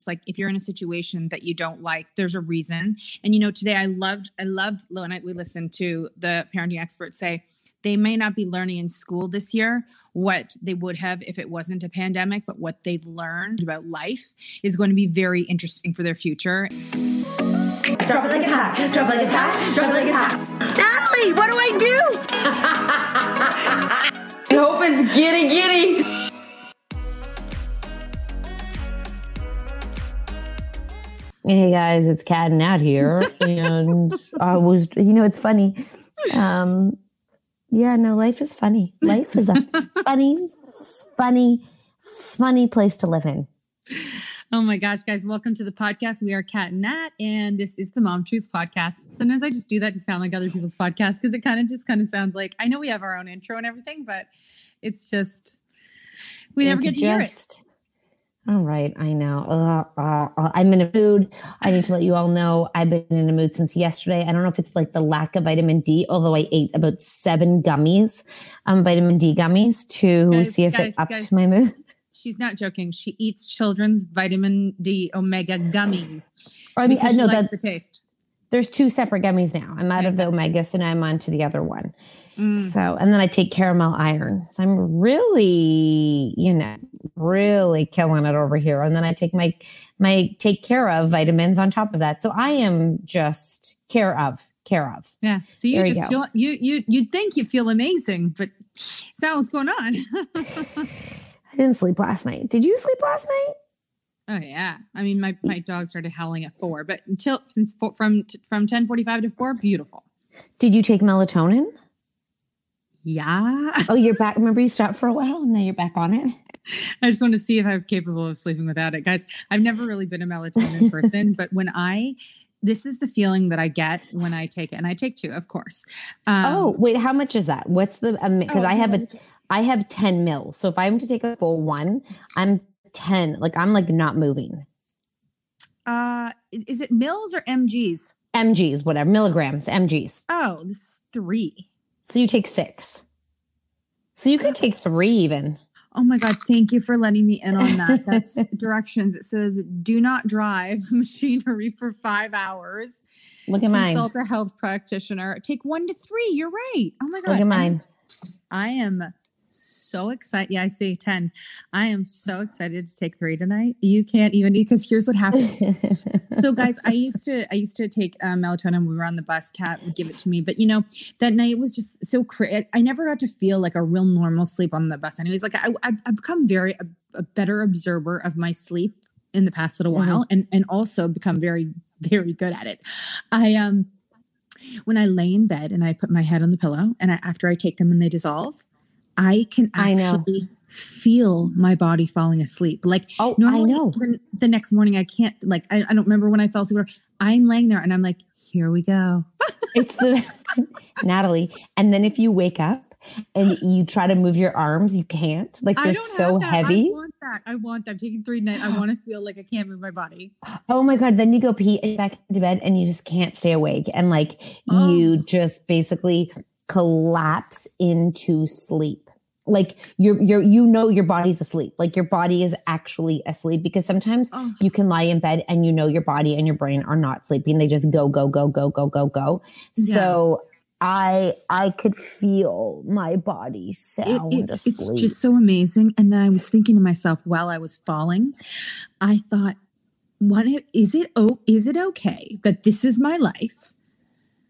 It's like if you're in a situation that you don't like, there's a reason. And you know, today I loved, I loved when I, we listened to the parenting experts say they may not be learning in school this year what they would have if it wasn't a pandemic, but what they've learned about life is going to be very interesting for their future. Drop it like a hat, Drop it like a hat, Drop it like it's hot. Natalie, what do I do? I hope it's giddy giddy. Hey guys, it's Cat and Nat here, and I was, you know, it's funny. Um, yeah, no, life is funny. Life is a funny, funny, funny place to live in. Oh my gosh, guys, welcome to the podcast. We are Cat and Nat, and this is the Mom Truth Podcast. Sometimes I just do that to sound like other people's podcasts because it kind of just kind of sounds like I know we have our own intro and everything, but it's just we never It's get to hear it. All right, I know. Uh, uh, uh, I'm in a mood. I need to let you all know I've been in a mood since yesterday. I don't know if it's like the lack of vitamin D, although I ate about seven gummies, um, vitamin D gummies to Guys, see if guys, it upped guys. my mood. She's not joking. She eats children's vitamin D omega gummies. I mean, I know likes that the taste. there's two separate gummies now. I'm out of the omegas and I'm on to the other one. Mm. So, and then I take caramel iron. So I'm really, you know, really killing it over here. And then I take my, my take care of vitamins on top of that. So I am just care of, care of. Yeah. So you There just go. feel you you you'd think you feel amazing, but it's not what's going on. I didn't sleep last night. Did you sleep last night? Oh yeah, I mean my my dog started howling at four, but until since four, from from ten forty five to four, beautiful. Did you take melatonin? Yeah, Oh, you're back. Remember you stopped for a while and then you're back on it? I just want to see if I was capable of sleeping without it, guys. I've never really been a melatonin person, but when I this is the feeling that I get when I take it, and I take two, of course. Um, oh, wait, how much is that? What's the, because oh, I have a I have 10 mils. So if I'm to take a full one, I'm 10. Like I'm like not moving. Uh, is, is it mils or mg's? MGs, whatever, milligrams, MGs. Oh, this is three. So you take six. So you could take three even. Oh my God, thank you for letting me in on that. That's directions. It says, do not drive machinery for five hours. Look at mine. Consult a health practitioner. Take one to three. You're right. Oh my God. Look at mine. I am so excited. Yeah, I see 10. I am so excited to take three tonight. You can't even, because here's what happens. so guys i used to i used to take uh, melatonin when we were on the bus cat would give it to me but you know that night was just so cra- i never got to feel like a real normal sleep on the bus anyways like I, i've become very a, a better observer of my sleep in the past little while and and also become very very good at it i um when i lay in bed and i put my head on the pillow and I, after i take them and they dissolve i can I actually feel my body falling asleep like oh, normally I know. The, the next morning i can't like I, I don't remember when i fell asleep or- i'm laying there and i'm like here we go It's the Natalie. And then if you wake up and you try to move your arms, you can't. Like they're so heavy. i want that i want that i'm taking three nights i want to feel like i can't move my body Oh my god! Then you go pee and back into bed, and you just can't stay awake, and like Oh. you just basically collapse into sleep. Like you're you're you know your body's asleep. Like your body is actually asleep because sometimes Oh. you can lie in bed and you know your body and your brain are not sleeping. They just go go go go go go go. Yeah. So I I could feel my body It- sound it's, it's asleep. just so amazing and then i was thinking to myself while i was falling i thought what if, is it oh is it okay that this is my life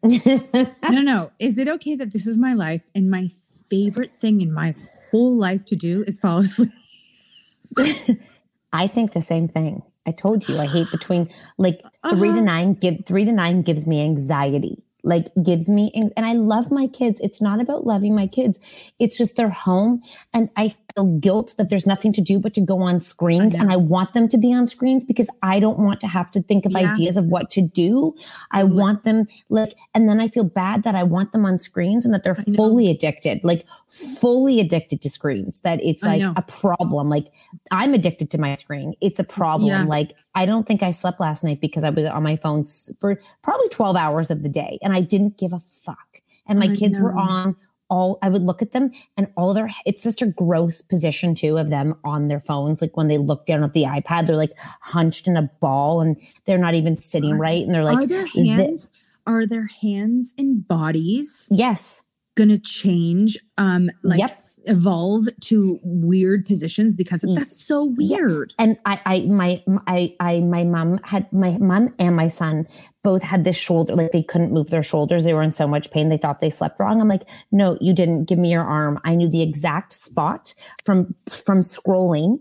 no no is it okay that this is my life and my favorite thing in my whole life to do is fall asleep I think the same thing. I told you I hate between like 3 to Uh-huh. nine. Give three to nine gives me anxiety. Like gives me, and and I love my kids. It's not about loving my kids. It's just they're home, and I feel guilt that there's nothing to do but to go on screens, and I want them to be on screens because I don't want to have to think of Yeah. ideas of what to do. I want them like, and then I feel bad that I want them on screens and that they're fully addicted, like fully addicted to screens. That it's like a problem. Like I'm addicted to my screen. It's a problem. Yeah. Like I don't think I slept last night because I was on my phone for probably 12 hours of the day and I didn't give a fuck. And my I kids were on all I would look at them and all their it's such a gross position too of them on their phones. Like when they look down at the iPad, they're like hunched in a ball and they're not even sitting right. And they're like are their "Thi- hands are their hands and bodies Yes. gonna change um like Yep. Evolve to weird positions because of mm. that's so weird. And I, I, my, I, I, my mom had my mom and my son both had this shoulder, like they couldn't move their shoulders. They were in so much pain. They thought they slept wrong. I'm like, no, you didn't give me your arm. I knew the exact spot from, from scrolling.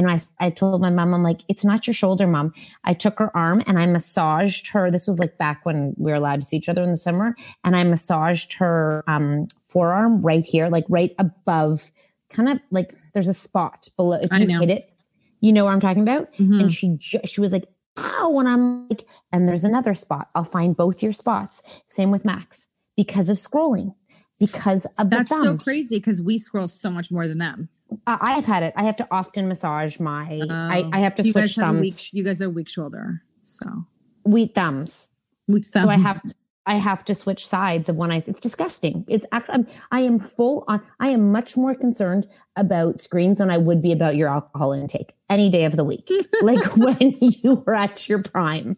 And I, I told my mom, I'm like, it's not your shoulder, mom. I took her arm and I massaged her. This was like back when we were allowed to see each other in the summer. And I massaged her um, forearm right here, like right above, kind of like there's a spot below. If I you know. hit it, you know what I'm talking about? Mhm. And she, ju- she was like, ow. And I'm like, and there's another spot. I'll find both your spots. Same with Max because of scrolling, because of That's so crazy because we scroll so much more than them. Uh, I have had it. I have to often massage my. I, Oh. I have to So you guys switch have thumbs. weak, you guys have a weak shoulder. So Weak thumbs. weak thumbs. So I have to. I have to switch sides of when I. It's disgusting. It's actually I'm, I am full on. I am much more concerned about screens than I would be about your alcohol intake any day of the week. like when you were at your prime,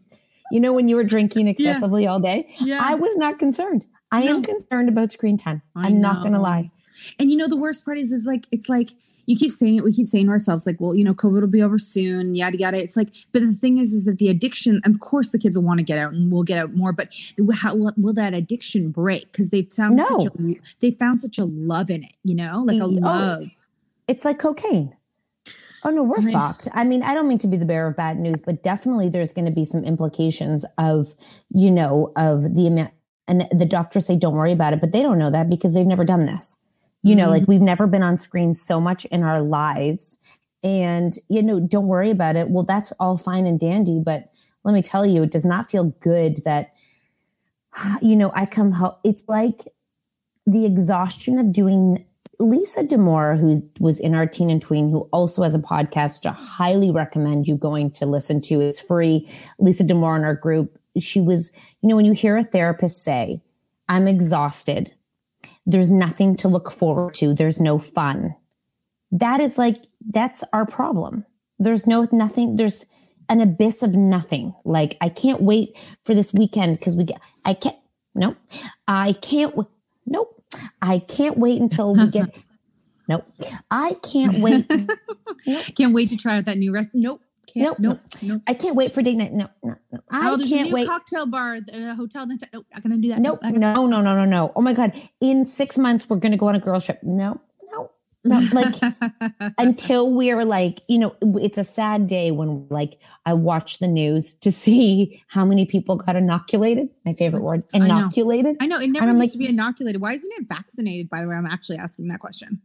you know, when you were drinking excessively all day. Yeah. I was not concerned. I am concerned about screen time. I I'm not going to lie. And you know, the worst part is, is like, it's like, you keep saying it, we keep saying to ourselves, like, well, you know, COVID will be over soon, yada, yada. It's like, but the thing is, is that the addiction, of course, the kids will want to get out and we'll get out more, but how will, will that addiction break? Because they've found No. such a, they found such a love in it, you know, like a Oh. love. It's like cocaine. Oh no, we're Right. fucked. I mean, I don't mean to be the bearer of bad news, but definitely there's going to be some implications of, you know, of the amount. And the doctors say don't worry about it, but they don't know that because they've never done this. You know, like mm-hmm. we've never been on screen so much in our lives, and you know, don't worry about it. Well, that's all fine and dandy, but let me tell you, it does not feel good that, you know, I come home. It's like the exhaustion of doing Lisa Damour, who was in our teen and tween, who also has a podcast, which I highly recommend you going to listen to. It's free. Lisa Damour in our group. She was, you know, when you hear a therapist say, I'm exhausted, there's nothing to look forward to, there's no fun. That is like, that's our problem. There's no nothing, there's an abyss of nothing. Like, I can't wait for this weekend because we get, I can't, nope. I can't, nope. I can't wait until we get, nope. I can't wait. Can't wait to try out that new rest. Nope. Can't, Nope. nope. Nope. I can't wait for date night. No, no, no. I oh, there's can't new wait. cocktail bar, the hotel. next- Nope, not gonna do that. Nope. not No, no, no, no, no. Oh my God. In six months, we're going to go on a girls trip. No, no, no. Like until we're like, you know, it's a sad day when like I watch the news to see how many people got inoculated. My favorite word, I know. inoculated. I know it never And I'm used like- to be inoculated. Why isn't it vaccinated? By the way, I'm actually asking that question.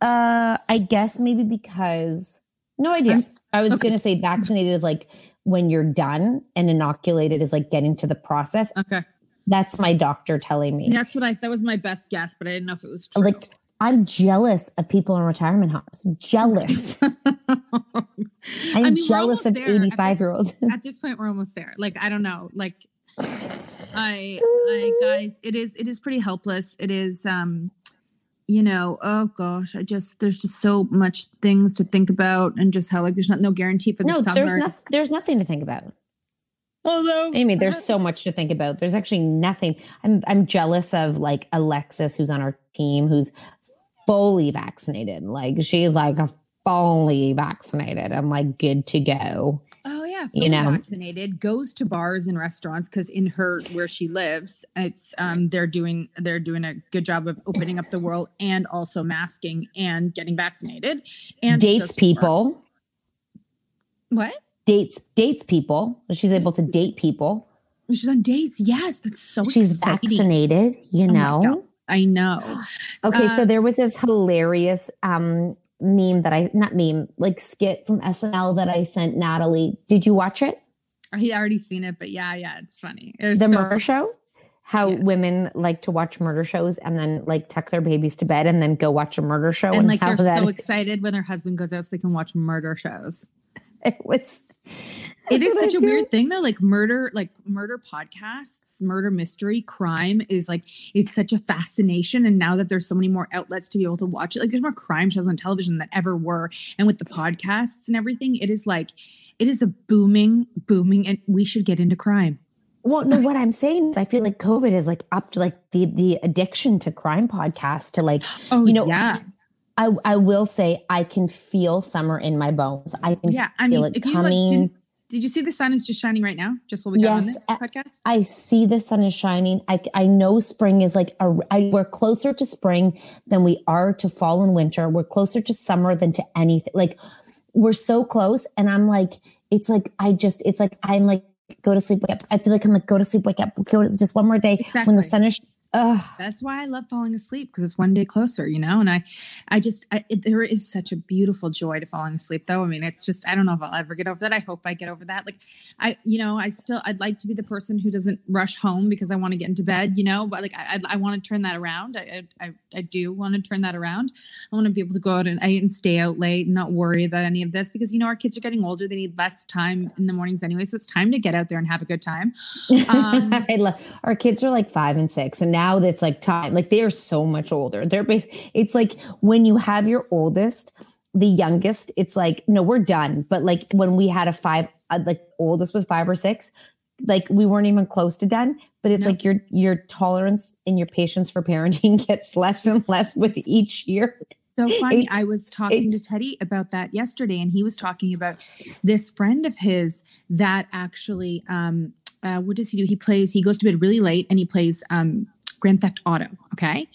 Uh, I guess maybe because no idea. I was okay. going to say vaccinated is like when you're done, and inoculated is like getting to the process. Okay, That's my doctor telling me. that's what I. That was my best guess, but I didn't know if it was true. Like I'm jealous of people in retirement homes. Jealous. I'm I mean, jealous of there. At this- 85 year olds. at this point, we're almost there. Like I don't know. Like I, I guys, it is. It is pretty helpless. It is. um you know, oh gosh, I just there's just so much things to think about, and just how like there's not no guarantee for the No, summer. there's not, there's nothing to think about. Although Amy, there's so much to think about. There's actually nothing. I'm I'm jealous of like Alexis, who's on our team, who's fully vaccinated. Like she's like fully vaccinated. I'm like good to go. Oh yeah, You know. vaccinated goes to bars and restaurants because in her where she lives, it's um they're doing they're doing a good job of opening up the world and also masking and getting vaccinated and dates goes to bars. people. What? Dates dates people. She's able to date people. She's on dates. Yes, that's so She's exciting. vaccinated, you Oh know. God. I know. Okay, so Uh, there was this hilarious um meme that I not meme, like skit from SNL that I sent Natalie. Did you watch it? I already seen it, but yeah, yeah, it's funny. It was The so- murder show? How Yeah. women like to watch murder shows and then like tuck their babies to bed and then go watch a murder show and like they're so excited when their husband goes out so they can watch murder shows. it was It is That's what I such a weird thing though, like murder, like murder podcasts, murder mystery, crime is like it's such a fascination. And now that there's so many more outlets to be able to watch it, like there's more crime shows on television than ever were. And with the podcasts and everything, it is like it is a booming, booming, and we should get into crime. Well, no, what I'm saying is I feel like COVID has like upped like the the addiction to crime podcasts to like Oh, you know yeah. I I will say I can feel summer in my bones. I can Yeah, I feel mean, it you look, coming. Did, you see the sun is just shining right now? Just while we got on this podcast. I see the sun is shining. I I know spring is like a, I, we're closer to spring than we are to fall and winter. We're closer to summer than to anything. Like we're so close, and I'm like, it's like I just, it's like I'm like go to sleep, wake up. I feel like I'm like go to sleep, wake up. Go to just one more day when the sun is. Ugh. That's why I love falling asleep because it's one day closer, you know. And I, I just, I, it, there is such a beautiful joy to falling asleep, though. I mean, it's just, I don't know if I'll ever get over that. I hope I get over that. Like, I, you know, I still, I'd like to be the person who doesn't rush home because I want to get into bed, you know. But like, I, I, I want to turn that around. I, I, I- do want to turn that around. I want to be able to go out and, I, and stay out late and not worry about any of this because you know our kids are getting older. They need less time in the mornings anyway, so it's time to get out there and have a good time. Um, I love our kids are like five and six, and now that's like time. Like they are so much older. They're it's like when you have your oldest, the youngest. It's like no, we're done. But like when we had a five, uh, like oldest was five or six, like we weren't even close to done. But it's No. like your your tolerance and your patience for parenting gets less and less with each year. So funny. It's- I was talking to Teddy about that yesterday, and he was talking about this friend of his that actually, um, uh, what does he do? He plays, he goes to bed really late and he plays um, Grand Theft Auto. Okay.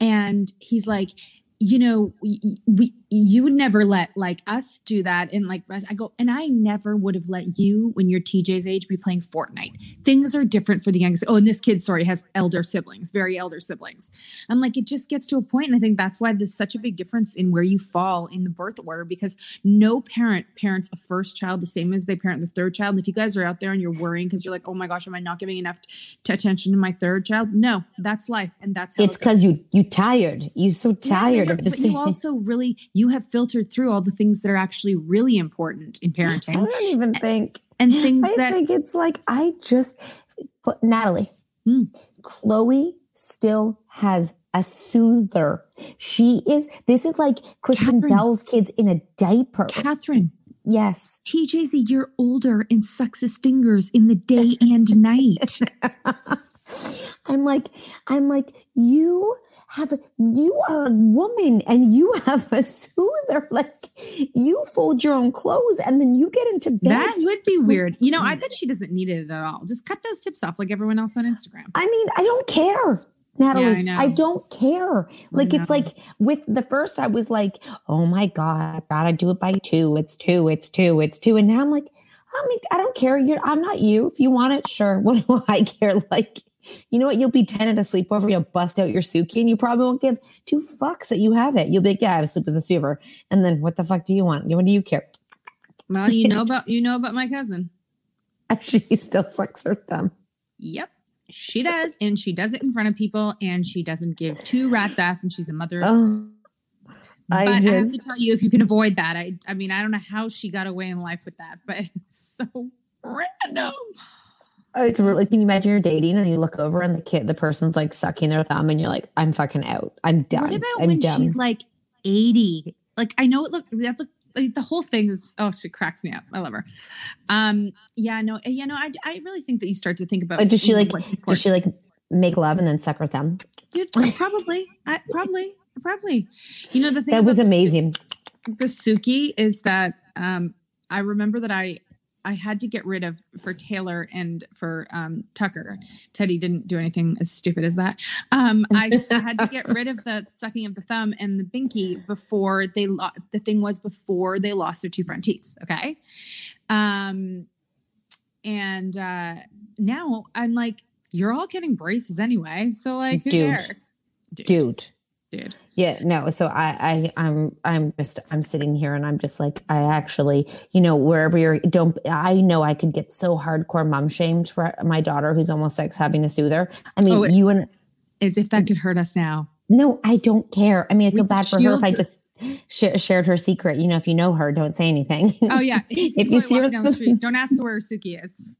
And he's like, you know, we, we you would never let like us do that. And like I go, and I never would have let you when you're TJ's age be playing Fortnite. Things are different for the youngest. Oh, and this kid, sorry, has elder siblings, very elder siblings. And like it just gets to a point, and I think that's why there's such a big difference in where you fall in the birth order because no parent parents a first child the same as they parent the third child. And if you guys are out there and you're worrying because you're like, oh my gosh, am I not giving enough t- attention to my third child? No, that's life, and that's how It's it because you you tired. You so Yeah, but- but same. you also really you have filtered through all the things that are actually really important in parenting. I don't even think. and things I that think it's like I just Natalie, Hmm. Chloe still has a soother. She is. This is like Kristen Catherine. Bell's kids in a diaper. Catherine yes. TJ's a year older and sucks his fingers in the day and night. I'm like, I'm like, you have, a, you are a woman and you have a soother. Like, you fold your own clothes and then you get into bed. that would be weird. You know, I bet she doesn't need it at all. Just cut those tips off like everyone else on Instagram. I mean, I don't care. Natalie, know. I, don't care. Like it's like with the first, I was like, "Oh my god, I gotta do it by two. It's two. It's two. It's two. And now I'm like, I mean, I don't care. You're, I'm not you. If you want it, sure. What do I care? Like, you know what? You'll be ten at a sleepover. You'll bust out your Suki, and you probably won't give two fucks that you have it. You'll be like, yeah, I was sleep with a super. And then what the fuck do you want? What do you care? Well, you know about you know about my cousin. Actually, he still sucks her thumb. Yep. She does, and she does it in front of people, and she doesn't give two rats ass, and she's a mother. Oh, but I I have to tell you, if you can avoid that, I I mean, I don't know how she got away in life with that, but it's so random. It's really, can you imagine you're dating and you look over and the kid, the person's like sucking their thumb and you're like, I'm fucking out. I'm done. What about I'm when done. she's like 80? Like I know it look that look like the whole thing is oh she cracks me up. I love her. Um yeah, no, yeah, no, I I really think that you start to think about But does she like, does she like make love and then suck her thumb? Dude, probably. I probably probably. You know the thing That was about the amazing. the Suki is that um I remember that I I had to get rid of for Taylor and for um Tucker. Teddy didn't do anything as stupid as that. Um I had to get rid of the sucking of the thumb and the binky before they lo- the thing was before they lost their two front teeth, okay? Um and uh now I'm like you're all getting braces anyway, so like who Dude. cares? Dude. Dude. Yeah, no. So I, I, I'm, I'm just, I'm sitting here and I'm just like, I actually, you know, wherever you're, don't, I know I could get so hardcore mom shamed for my daughter who's almost six having a soother. I mean, Oh, you and As if that could hurt us now. no, I don't care. I mean, I feel We bad for her if I just sh- shared her secret. You know, if you know her, don't say anything. Oh yeah. If you see, If you see her- down the street, don't ask her where Suki is.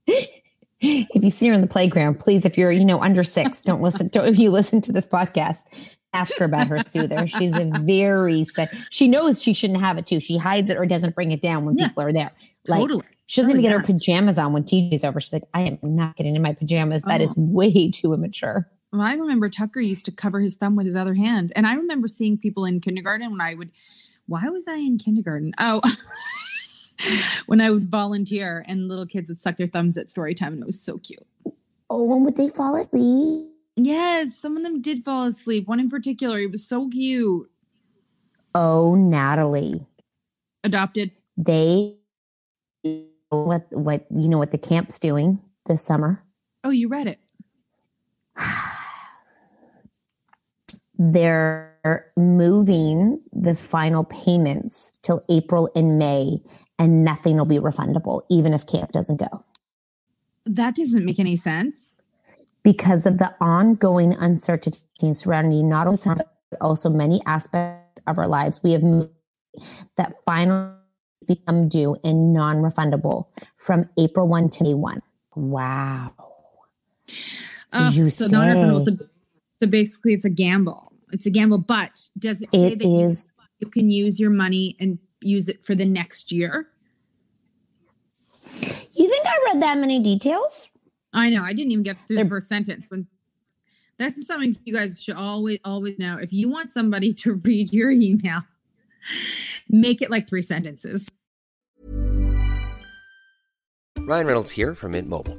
if you see her in the playground, please, if you're, you know, under six, don't listen Don't if you listen to this podcast, ask her about her soother. She's a very, se- she knows she shouldn't have it too. She hides it or doesn't bring it down when Yeah. people are there. Like, Totally. she doesn't even get her pajamas on when TJ's over. She's like, I am not getting in my pajamas. That is Oh. way too immature. Well, I remember Tucker used to cover his thumb with his other hand. And I remember seeing people in kindergarten when I would, why was I in kindergarten? Oh, when I would volunteer and little kids would suck their thumbs at story time. And it was so cute. Oh, when would they fall asleep? Yes, some of them did fall asleep. One in particular, he was so cute. Oh, Natalie. Adopted. They what what you know what the camp's doing this summer? Oh, you read it. They're moving the final payments till April and May, and nothing will be refundable, even if camp doesn't go. That doesn't make any sense. Because of the ongoing uncertainty surrounding not only some, but also many aspects of our lives, we have that final become due and non-refundable from April 1 to May 1. Wow. Uh, You so non-refundable. So, so basically, it's a gamble. It's a gamble, but does it say It that you can use your money and use it for the next year? You think I read that many details? I know. I didn't even get through the They're- first sentence. When this is something you guys should always always know. If you want somebody to read your email, make it like three sentences. Ryan Reynolds here from Mint Mobile.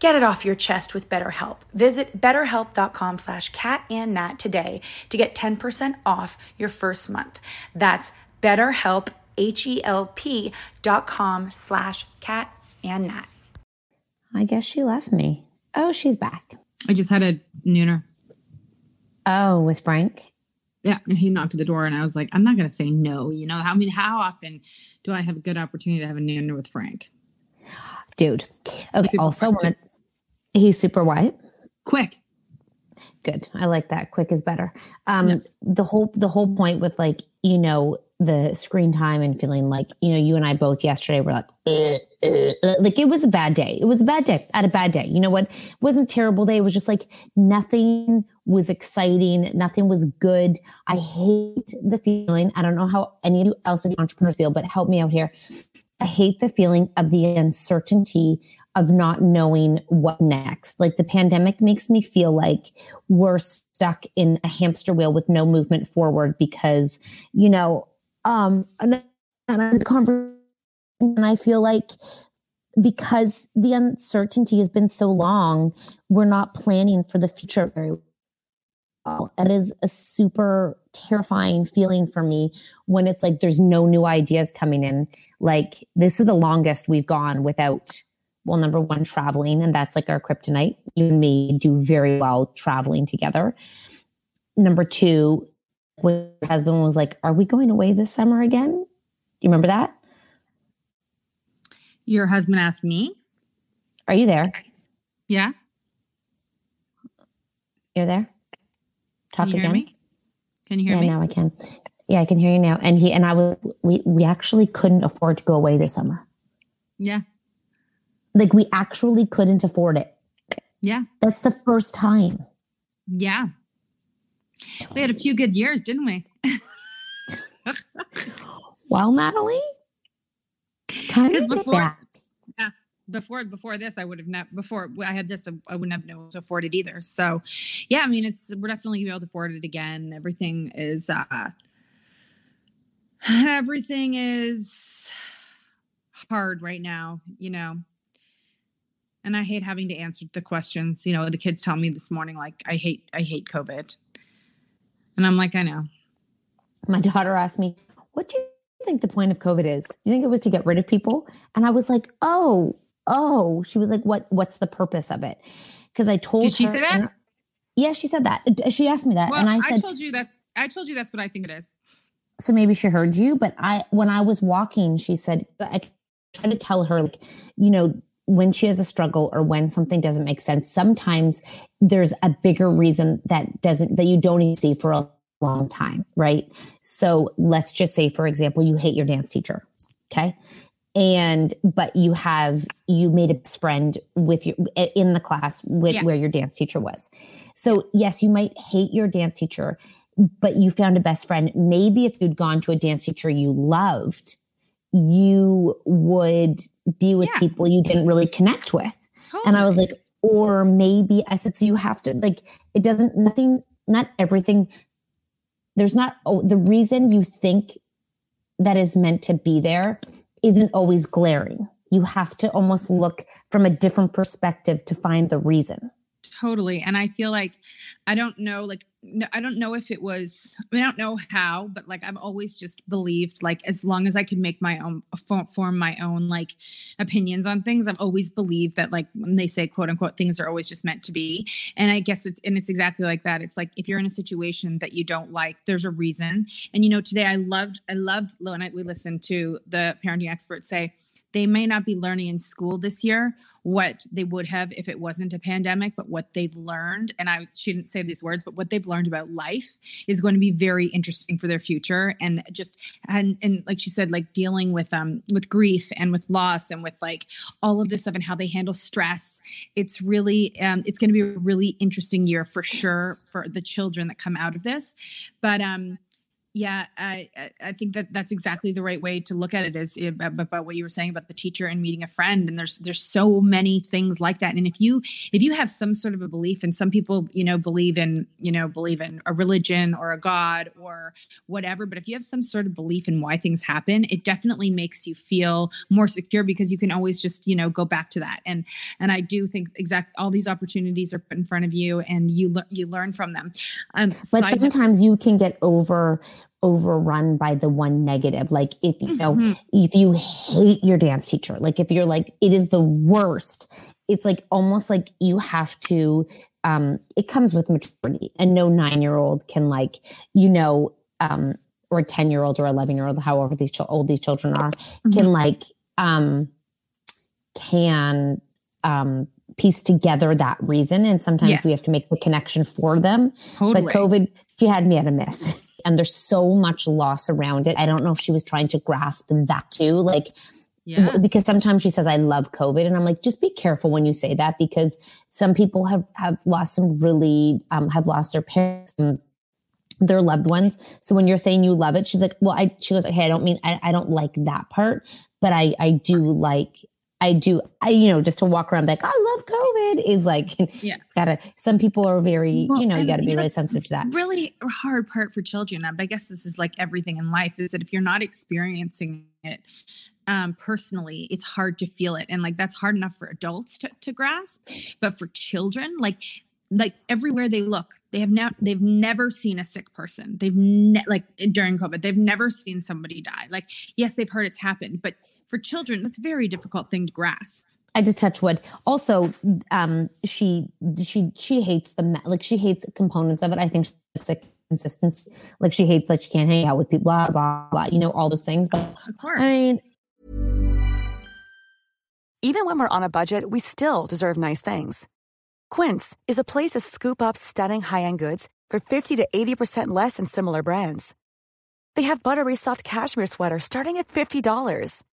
Get it off your chest with BetterHelp. Visit betterhelp.com slash cat and today to get 10% off your first month. That's betterhelp, H-E-L-P dot com slash cat and. I guess she left me. Oh, she's back. I just had a nooner. Oh, with Frank? Yeah, he knocked at the door, and I was like, I'm not going to say no. You know, I mean, how often do I have a good opportunity to have a nooner with Frank? Dude. Okay, Super also, quick, he's super white. Quick. Good. I like that. Quick is better. Um, the whole the whole point with like, you know, the screen time and feeling like, you know, you and I both yesterday were like, "Eh, eh," like it was a bad day. It was a bad day. I had a bad day. You know what? It wasn't a terrible day. It was just like nothing was exciting. Nothing was good. I hate the feeling. I don't know how any of you else entrepreneurs feel, but help me out here. I hate the feeling of the uncertainty of not knowing what next. Like the pandemic makes me feel like we're stuck in a hamster wheel with no movement forward because, you know, um, and, and I feel like because the uncertainty has been so long, we're not planning for the future very well. It is a super terrifying feeling for me when it's like there's no new ideas coming in. Like this is the longest we've gone without well, number one, traveling, and that's like our kryptonite. You and me do very well traveling together. Number two, when your husband was like, Are we going away this summer again? Do you remember that? Your husband asked me. Are you there? Yeah. You're there? Talk Can you hear again. me? Can you hear yeah, me? now I can. Yeah, I can hear you now. And he and I was we we actually couldn't afford to go away this summer. Yeah. Like we actually couldn't afford it. Yeah. That's the first time. Yeah. We had a few good years, didn't we? Well, Natalie, Because before, yeah, before before this, I would have not. Before I had this, I wouldn't have been able to afford it either. So, yeah, I mean, it's we're definitely gonna be able to afford it again. Everything is, uh everything is hard right now, you know. And I hate having to answer the questions. You know, the kids tell me this morning, like, I hate, I hate COVID, and I'm like, I know. my daughter asked me, What do you think the point of COVID is? You think it was to get rid of people? And I was like, Oh, oh. She was like, What what's the purpose of it? Because I told her. Did she her- say that? and- yeah, she said that. She asked me that. Well, and I said I, told you that's, I told you that's what I think it is. So maybe she heard you, but I when I was walking, she said I try to tell her like, you know, when she has a struggle or when something doesn't make sense, sometimes there's a bigger reason that doesn't that you don't even see for a long time, right? So let's just say, for example, you hate your dance teacher. Okay. And but you have you made a best friend with your in the class with Yeah. where your dance teacher was. So yes, you might hate your dance teacher, but you found a best friend. Maybe if you'd gone to a dance teacher you loved, you would be with Yeah. people you didn't really connect with. And I was like, or maybe I said, so you have to like, it doesn't, nothing, not everything. There's not, oh, the reason you think that is meant to be there isn't always glaring. You have to almost look from a different perspective to find the reason. Totally and i feel like i don't know like no, i don't know if it was i, mean, I don't know how but like i've always just believed like as long as i could make my own form my own like opinions on things i've always believed that like when they say quote unquote things are always just meant to be and i guess it's and it's exactly like that it's like if you're in a situation that you don't like there's a reason and you know today i loved i loved when I, we listened to the parenting experts say they may not be learning in school this year what they would have if it wasn't a pandemic, but what they've learned, and I was, she didn't say these words, but what they've learned about life is going to be very interesting for their future. And just and and like she said, like dealing with um with grief and with loss and with like all of this stuff and how they handle stress. It's really um it's going to be a really interesting year for sure for the children that come out of this. But um yeah, I I think that that's exactly the right way to look at it. Is about, what you were saying about the teacher and meeting a friend, and there's there's so many things like that. And if you if you have some sort of a belief, and some people you know believe in you know believe in a religion or a god or whatever, but if you have some sort of belief in why things happen, it definitely makes you feel more secure because you can always just you know go back to that. And and I do think exact all these opportunities are put in front of you, and you le- you learn from them. Um, but sometimes you can get over overrun by the one negative. Like if you know, mm-hmm. if you hate your dance teacher, like if you're like, it is the worst, it's like almost like you have to, um, it comes with maturity and no nine year old can like, you know, um, or 10 year old or 11 year old, however these ch- old these children are, mm-hmm. can like, um, can, um, piece together that reason. And sometimes yes. we have to make the connection for them. Totally. But COVID, she had me at a miss and there's so much loss around it. I don't know if she was trying to grasp that too. Like, yeah. because sometimes she says, I love COVID. And I'm like, just be careful when you say that because some people have, have lost some really, um, have lost their parents. And, their loved ones. So when you're saying you love it, she's like, well, I, she goes, hey, I don't mean, I, I don't like that part, but I, I do like I do, I, you know, just to walk around like, I love COVID is like, yeah, it's gotta, some people are very, well, you know, you gotta be really sensitive to that. Really hard part for children. I guess this is like everything in life is that if you're not experiencing it, um, personally, it's hard to feel it. And like, that's hard enough for adults to, to grasp, but for children, like, like everywhere they look, they have now they've never seen a sick person. They've ne- like during COVID, they've never seen somebody die. Like, yes, they've heard it's happened, but for children, that's a very difficult thing to grasp. I just touch wood. Also, um, she she she hates the like she hates components of it. I think it's like consistency. Like she hates that she can't hang out with people. Blah blah blah. You know all those things. But of course, I mean, even when we're on a budget, we still deserve nice things. Quince is a place to scoop up stunning high end goods for fifty to eighty percent less than similar brands. They have buttery soft cashmere sweaters starting at fifty dollars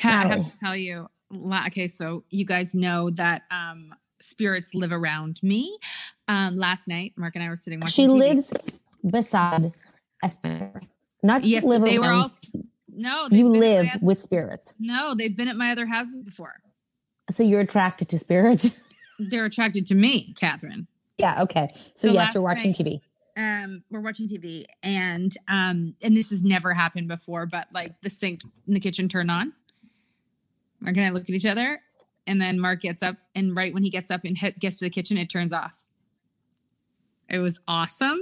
Kat, I have to tell you. Okay, so you guys know that um, spirits live around me. Um, last night, Mark and I were sitting watching. She TV. lives beside a spirit. Not yes, live they around. were all. No, you live with spirits. No, they've been at my other houses before. So you're attracted to spirits. They're attracted to me, Catherine. Yeah. Okay. So, so yes, you're watching night, TV. um we're watching TV and um and this has never happened before, but like the sink in the kitchen turned on. Mark and I look at each other, and then Mark gets up, and right when he gets up and hit, gets to the kitchen, it turns off. It was awesome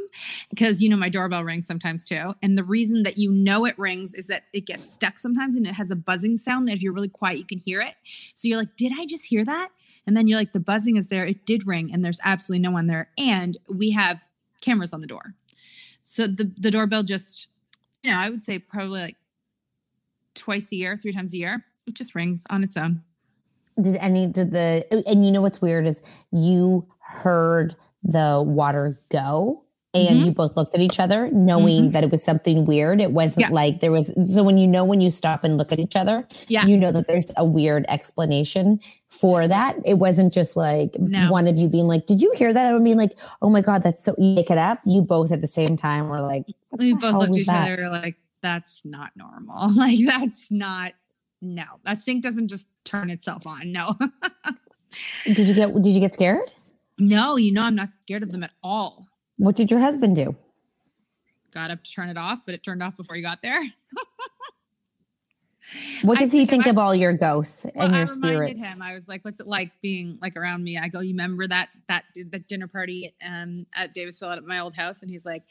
because you know my doorbell rings sometimes too. And the reason that you know it rings is that it gets stuck sometimes and it has a buzzing sound that if you're really quiet, you can hear it. So you're like, did I just hear that? And then you're like, the buzzing is there. It did ring and there's absolutely no one there. And we have cameras on the door. So the, the doorbell just, you know, I would say probably like twice a year, three times a year, it just rings on its own. Did any did the and you know what's weird is you heard the water go and Mhm. you both looked at each other knowing Mhm. that it was something weird. It wasn't Yeah. like there was so when you know when you stop and look at each other, Yeah. you know that there's a weird explanation for that. It wasn't just like No. one of you being like, Did you hear that? I would mean like, oh my God, that's so pick it up. You both at the same time were like, We both looked at each that? other like, that's not normal. Like, that's not, no, that sink doesn't just turn itself on. No. Did you get did you get scared? no, you know, I'm not scared of them at all. What did your husband do? Got up to turn it off, but it turned off before you got there. What I does he think think I- of all your ghosts Well, and your I reminded spirits? him. I was like, "What's it like being like around me?" I go, "You remember that that the dinner party um, at Davisville at my old house?" And he's like,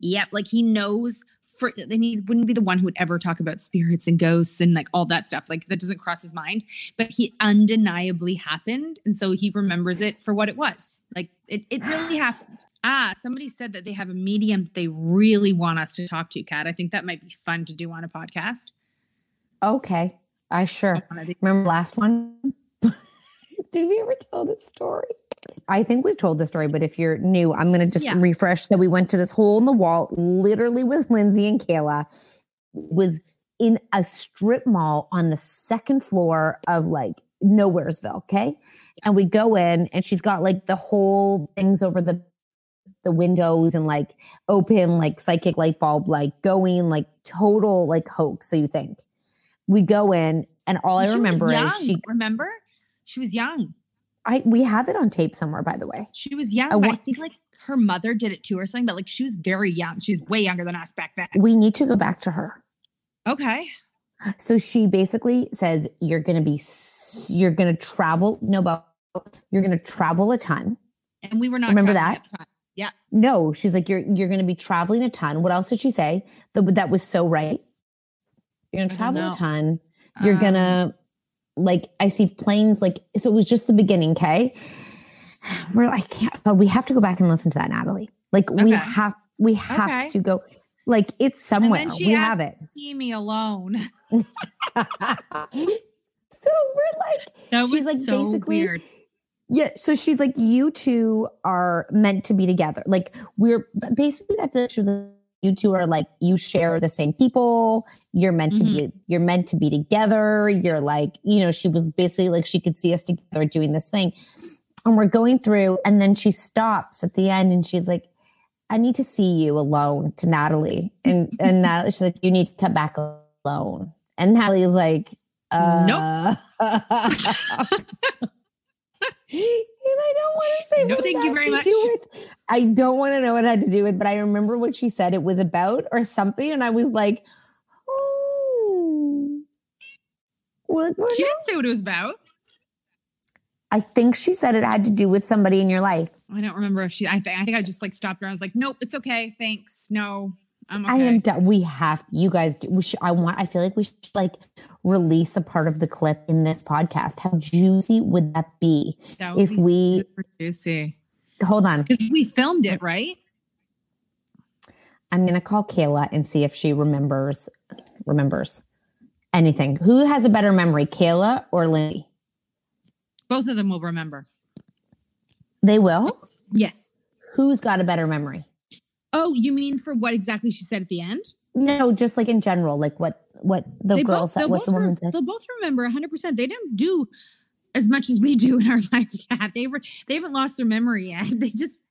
"Yep." Like he knows. For and he wouldn't be the one who would ever talk about spirits and ghosts and like all that stuff. Like that doesn't cross his mind. But he undeniably happened, and so he remembers it for what it was. Like it, it really happened. Ah, somebody said that they have a medium that they really want us to talk to, Kat. I think that might be fun to do on a podcast. Okay. I sure remember last one. Did we ever tell this story? I think we've told the story, but if you're new, I'm going to just Yeah. refresh that we went to this hole in the wall, literally with Lindsay and Kayla, was in a strip mall on the second floor of like Nowheresville. Okay. And we go in and she's got like the whole things over the the windows and like open like psychic light bulb like going like total like hoax so you think we go in and all i She remember is she remember she was young. I we have it on tape somewhere by the way She was young. I but I think like her mother did it too or something, but like she was very young. She's way younger than us back then. we need to go back to her Okay. so she basically says you're gonna be you're gonna travel no but you're gonna travel a ton And we were not Remember that? at the time. Yeah. no she's like you're you're gonna be traveling a ton what else did she say that that was so right you're gonna travel a ton you're Um, gonna like i see planes like so it was just the beginning okay we're like can't but we have to go back and listen to that natalie like we have we have Okay. to go like it's somewhere And then she we have it see me alone. so we're like That she's like so basically weird. yeah so she's like you two are meant to be together like we're basically that's like she was like, you two are like you share the same people. You're meant to be you're meant to be together. You're like you know she was basically like she could see us together doing this thing. And we're going through and then she stops at the end and she's like i need to see you alone to natalie. And and natalie, she's like you need to come back alone. And natalie's like uh. Nope. and I don't want to say No, what thank you very much. with- I don't want to know what it had to do with, but I remember what she said it was about or something, and I was like, "Oh, well, we're She didn't say what it was about. I think she said it had to do with somebody in your life. I don't remember if she. I, th- I think I just like stopped her. I was like, "Nope, it's okay. Thanks. No, I'm okay." I am. done. We have you guys. Do, we should. I want. I feel like we should like release a part of the clip in this podcast. How juicy would that be That would if be we juicy hold on? because we filmed it, right? I'm gonna call Kayla and see if she remembers remembers anything. Who has a better memory, Kayla or Lindsay? Both of them will remember. They will. Yes. Who's got a better memory? Oh, you mean for what exactly she said at the end? No, just like in general, like what what the They girl both, said, what the woman rem- said. They'll both remember 100%. They didn't do as much as we do in our life yet. They were they haven't lost their memory yet. They just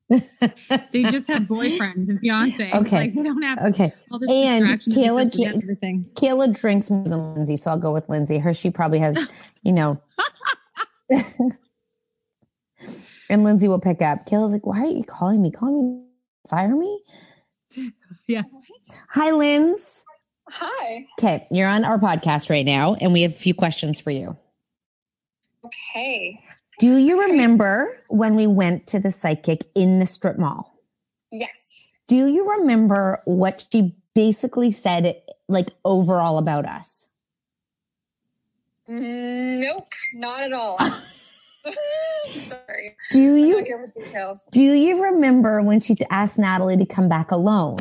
they just have boyfriends and fiancés. It's Okay. Like they don't have Okay. all this And. Kayla makes us forget J- everything. Kayla drinks more than Lindsay, so I'll go with Lindsay. Her, she probably has, you know. and Lindsay will pick up. Kayla's like, "Why are you calling me? Call me fire me? Yeah. Hi, Linz. Hi. Okay, you're on our podcast right now, and we have a few questions for you. Okay. Do you remember when we went to the psychic in the strip mall? Yes. Do you remember what she basically said, like overall about us? Mm, Nope, not at all. Sorry. Do you not good with details. do you remember when she asked Natalie to come back alone?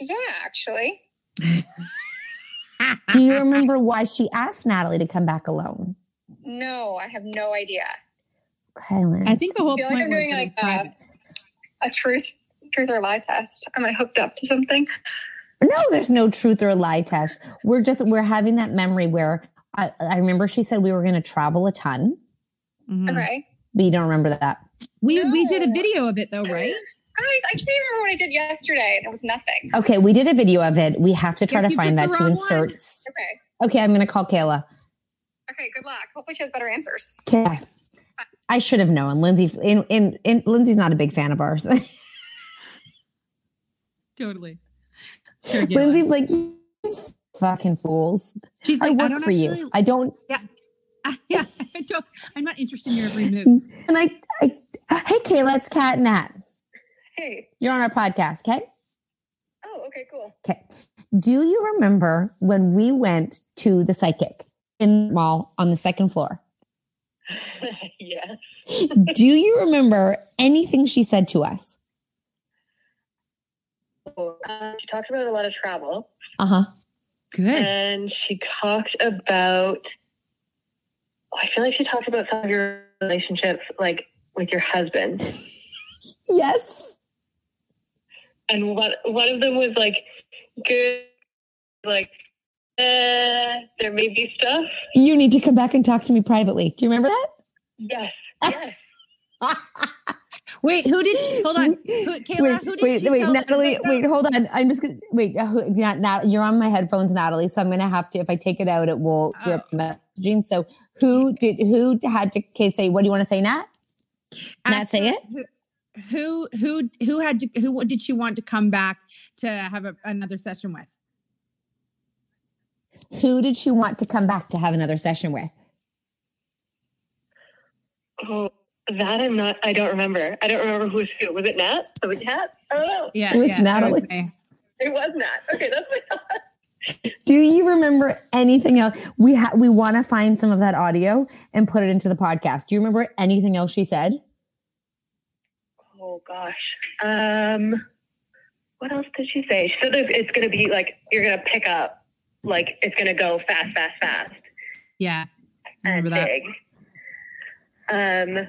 Yeah, actually. Do you remember why she asked Natalie to come back alone? No, I have no idea. Okay, Linz. I think the I whole feel point like I'm doing like it's a, a truth truth or lie test. Am I hooked up to something? No, there's no truth or lie test. We're just we're having that memory where I, I remember she said we were going to travel a ton, Mhm. Okay. but you don't remember that. We we did a video of it though, right? Guys, I can't even remember what I did yesterday. and It was nothing. Okay, we did a video of it. We have to try Guess to find that to wrong insert. Okay. Okay, I'm going to call Kayla. Okay, good luck. Hopefully she has better answers. Okay. I should have known. Lindsay, in, in, in, Lindsay's not a big fan of ours. Totally. Sure, Lindsay's like, "You fucking fools. She's I like, I, work don't for actually, you. I don't. Yeah. yeah. I don't, I'm not interested in your every move. And I, I, hey, Kayla, it's Kat and Nat. Hey. You're on our podcast, okay? Oh, okay, cool. Okay. Do you remember when we went to the psychic in the mall on the second floor? yes. Do you remember anything she said to us? Uh, she talked about a lot of travel. Uh huh. Good. And she talked about, oh, I feel like she talked about some of your relationships, like with your husband. Yes. And one, one of them was like, good, like, uh, there may be stuff. You need to come back and talk to me privately. Do you remember that? Yes, yes. Wait, who did? Hold on, who, Kayla. wait, who did wait, she wait, tell Natalie. Wait, hold on. I'm just gonna wait. uh, who- Not, Nat, you're on my headphones, Natalie. So I'm gonna have to. If I take it out, it will Oh. rip messaging. So who did? Who had to? Okay, say. What do you want to say, Nat? Nat, say her it. Who who who had to who did she want to come back to have a, another session with? Who did she want to come back to have another session with? Oh, that I'm not, I don't remember. I don't remember who was who. Was it Nat? Was it Kat? I don't know. Yeah, It was yeah, that was Natalie. It was Nat. Okay, that's my Do you remember anything else? We ha- we want to find some of that audio and put it into the podcast. Do you remember anything else she said? Oh gosh. Um, what else did she say? She said it's going to be like you're going to pick up, like it's going to go fast, fast, fast, Yeah, I and remember that. big. Um,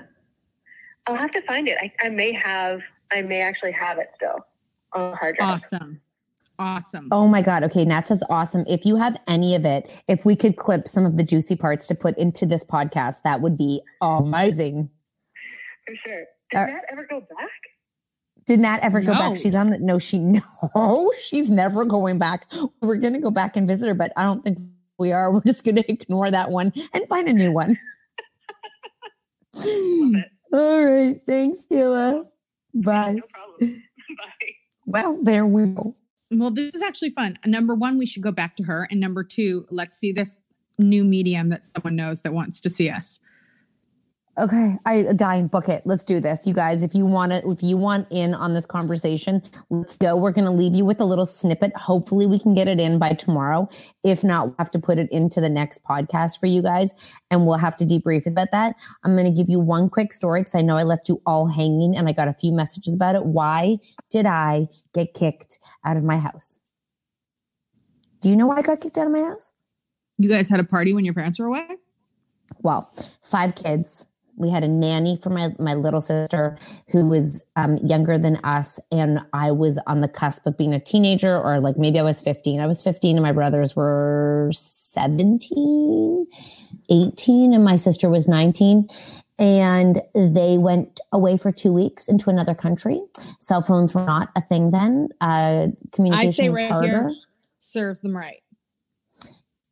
I'll have to find it. I, I may have. I may actually have it still on hard drive. Awesome, awesome. Oh my God. Okay. Nat says awesome. If you have any of it, if we could clip some of the juicy parts to put into this podcast, that would be amazing. For sure. Did Uh, Nat ever go back? Did Nat ever go back? She's on the no, she no, she's never going back. We're gonna go back and visit her, but I don't think we are. We're just gonna ignore that one and find a new one. All right. Thanks, Kayla. Bye. No problem. Bye. Well, there we go. Well, this is actually fun. Number one, we should go back to her, and number two, let's see this new medium that someone knows that wants to see us. Okay, I dying book it. Let's do this, you guys. If you want to, if you want in on this conversation, let's go. We're going to leave you with a little snippet. Hopefully, we can get it in by tomorrow. If not, we'll have to put it into the next podcast for you guys, and we'll have to debrief about that. I'm going to give you one quick story because I know I left you all hanging, and I got a few messages about it. Why did I get kicked out of my house? Do you know why I got kicked out of my house? You guys had a party when your parents were away? well, five kids. We had a nanny for my my little sister who was um, younger than us, and I was on the cusp of being a teenager, or like maybe I was 15. I was 15, and my brothers were 17, 18, and my sister was 19. And they went away for two weeks into another country. Cell phones were not a thing then. Uh, I communication say was right harder here serves them right.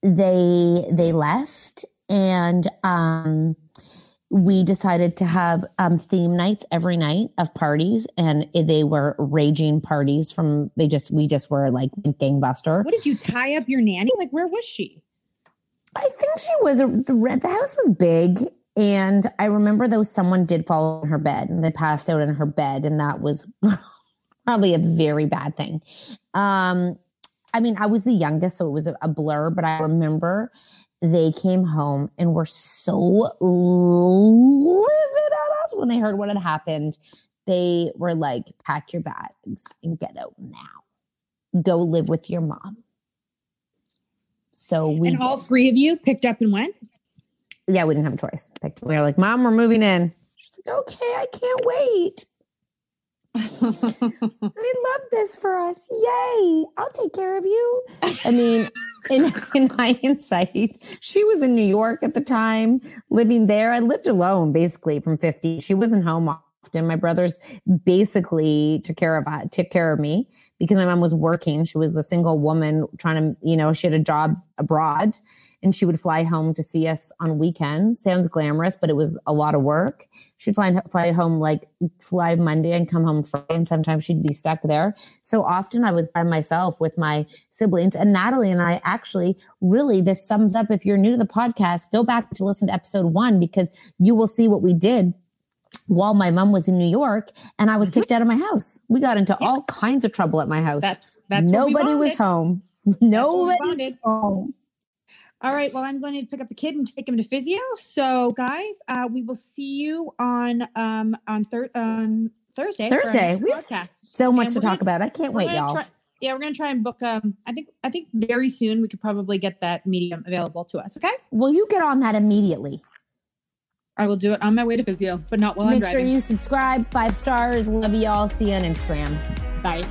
they they left and um we decided to have um, theme nights every night of parties, and they were raging parties. From they just we just were like gangbuster. What did you tie up your nanny? Like, where was she? I think she was the red. The house was big, and I remember though someone did fall in her bed, and they passed out in her bed, and that was probably a very bad thing. Um, I mean, I was the youngest, so it was a, a blur, but I remember they came home and were so livid at us when they heard what had happened. They were like, pack your bags and get out now. Go live with your mom. So we and all three of you picked up and went? Yeah, we didn't have a choice. Picked, we were like, Mom, we're moving in. She's like, okay, I can't wait. I love this for us. Yay. I'll take care of you. I mean, in, in hindsight, she was in New York at the time, living there. I lived alone basically from 50. She wasn't home often. My brothers basically took care of uh, took care of me because my mom was working. She was a single woman trying to, you know, she had a job abroad and she would fly home to see us on weekends. Sounds glamorous, but it was a lot of work. She'd fly, fly home like fly Monday and come home Friday, and sometimes she'd be stuck there. So often I was by myself with my siblings. And Natalie and I actually really, this sums up if you're new to the podcast, go back to listen to episode one because you will see what we did while my mom was in New York and I was kicked out of my house. We got into yeah. all kinds of trouble at my house. That's, that's nobody was home. Nobody was home. All right. Well, I'm going to pick up the kid and take him to physio. So, guys, uh, we will see you on um on, thir- on Thursday. Thursday. We have so much to talk gonna, about. I can't wait, y'all. Try, yeah, we're gonna try and book. Um, I think I think very soon we could probably get that medium available to us. Okay. Will you get on that immediately? I will do it on my way to physio, but not while Make I'm driving. Make sure you subscribe. Five stars. Love y'all. See you on Instagram. Bye.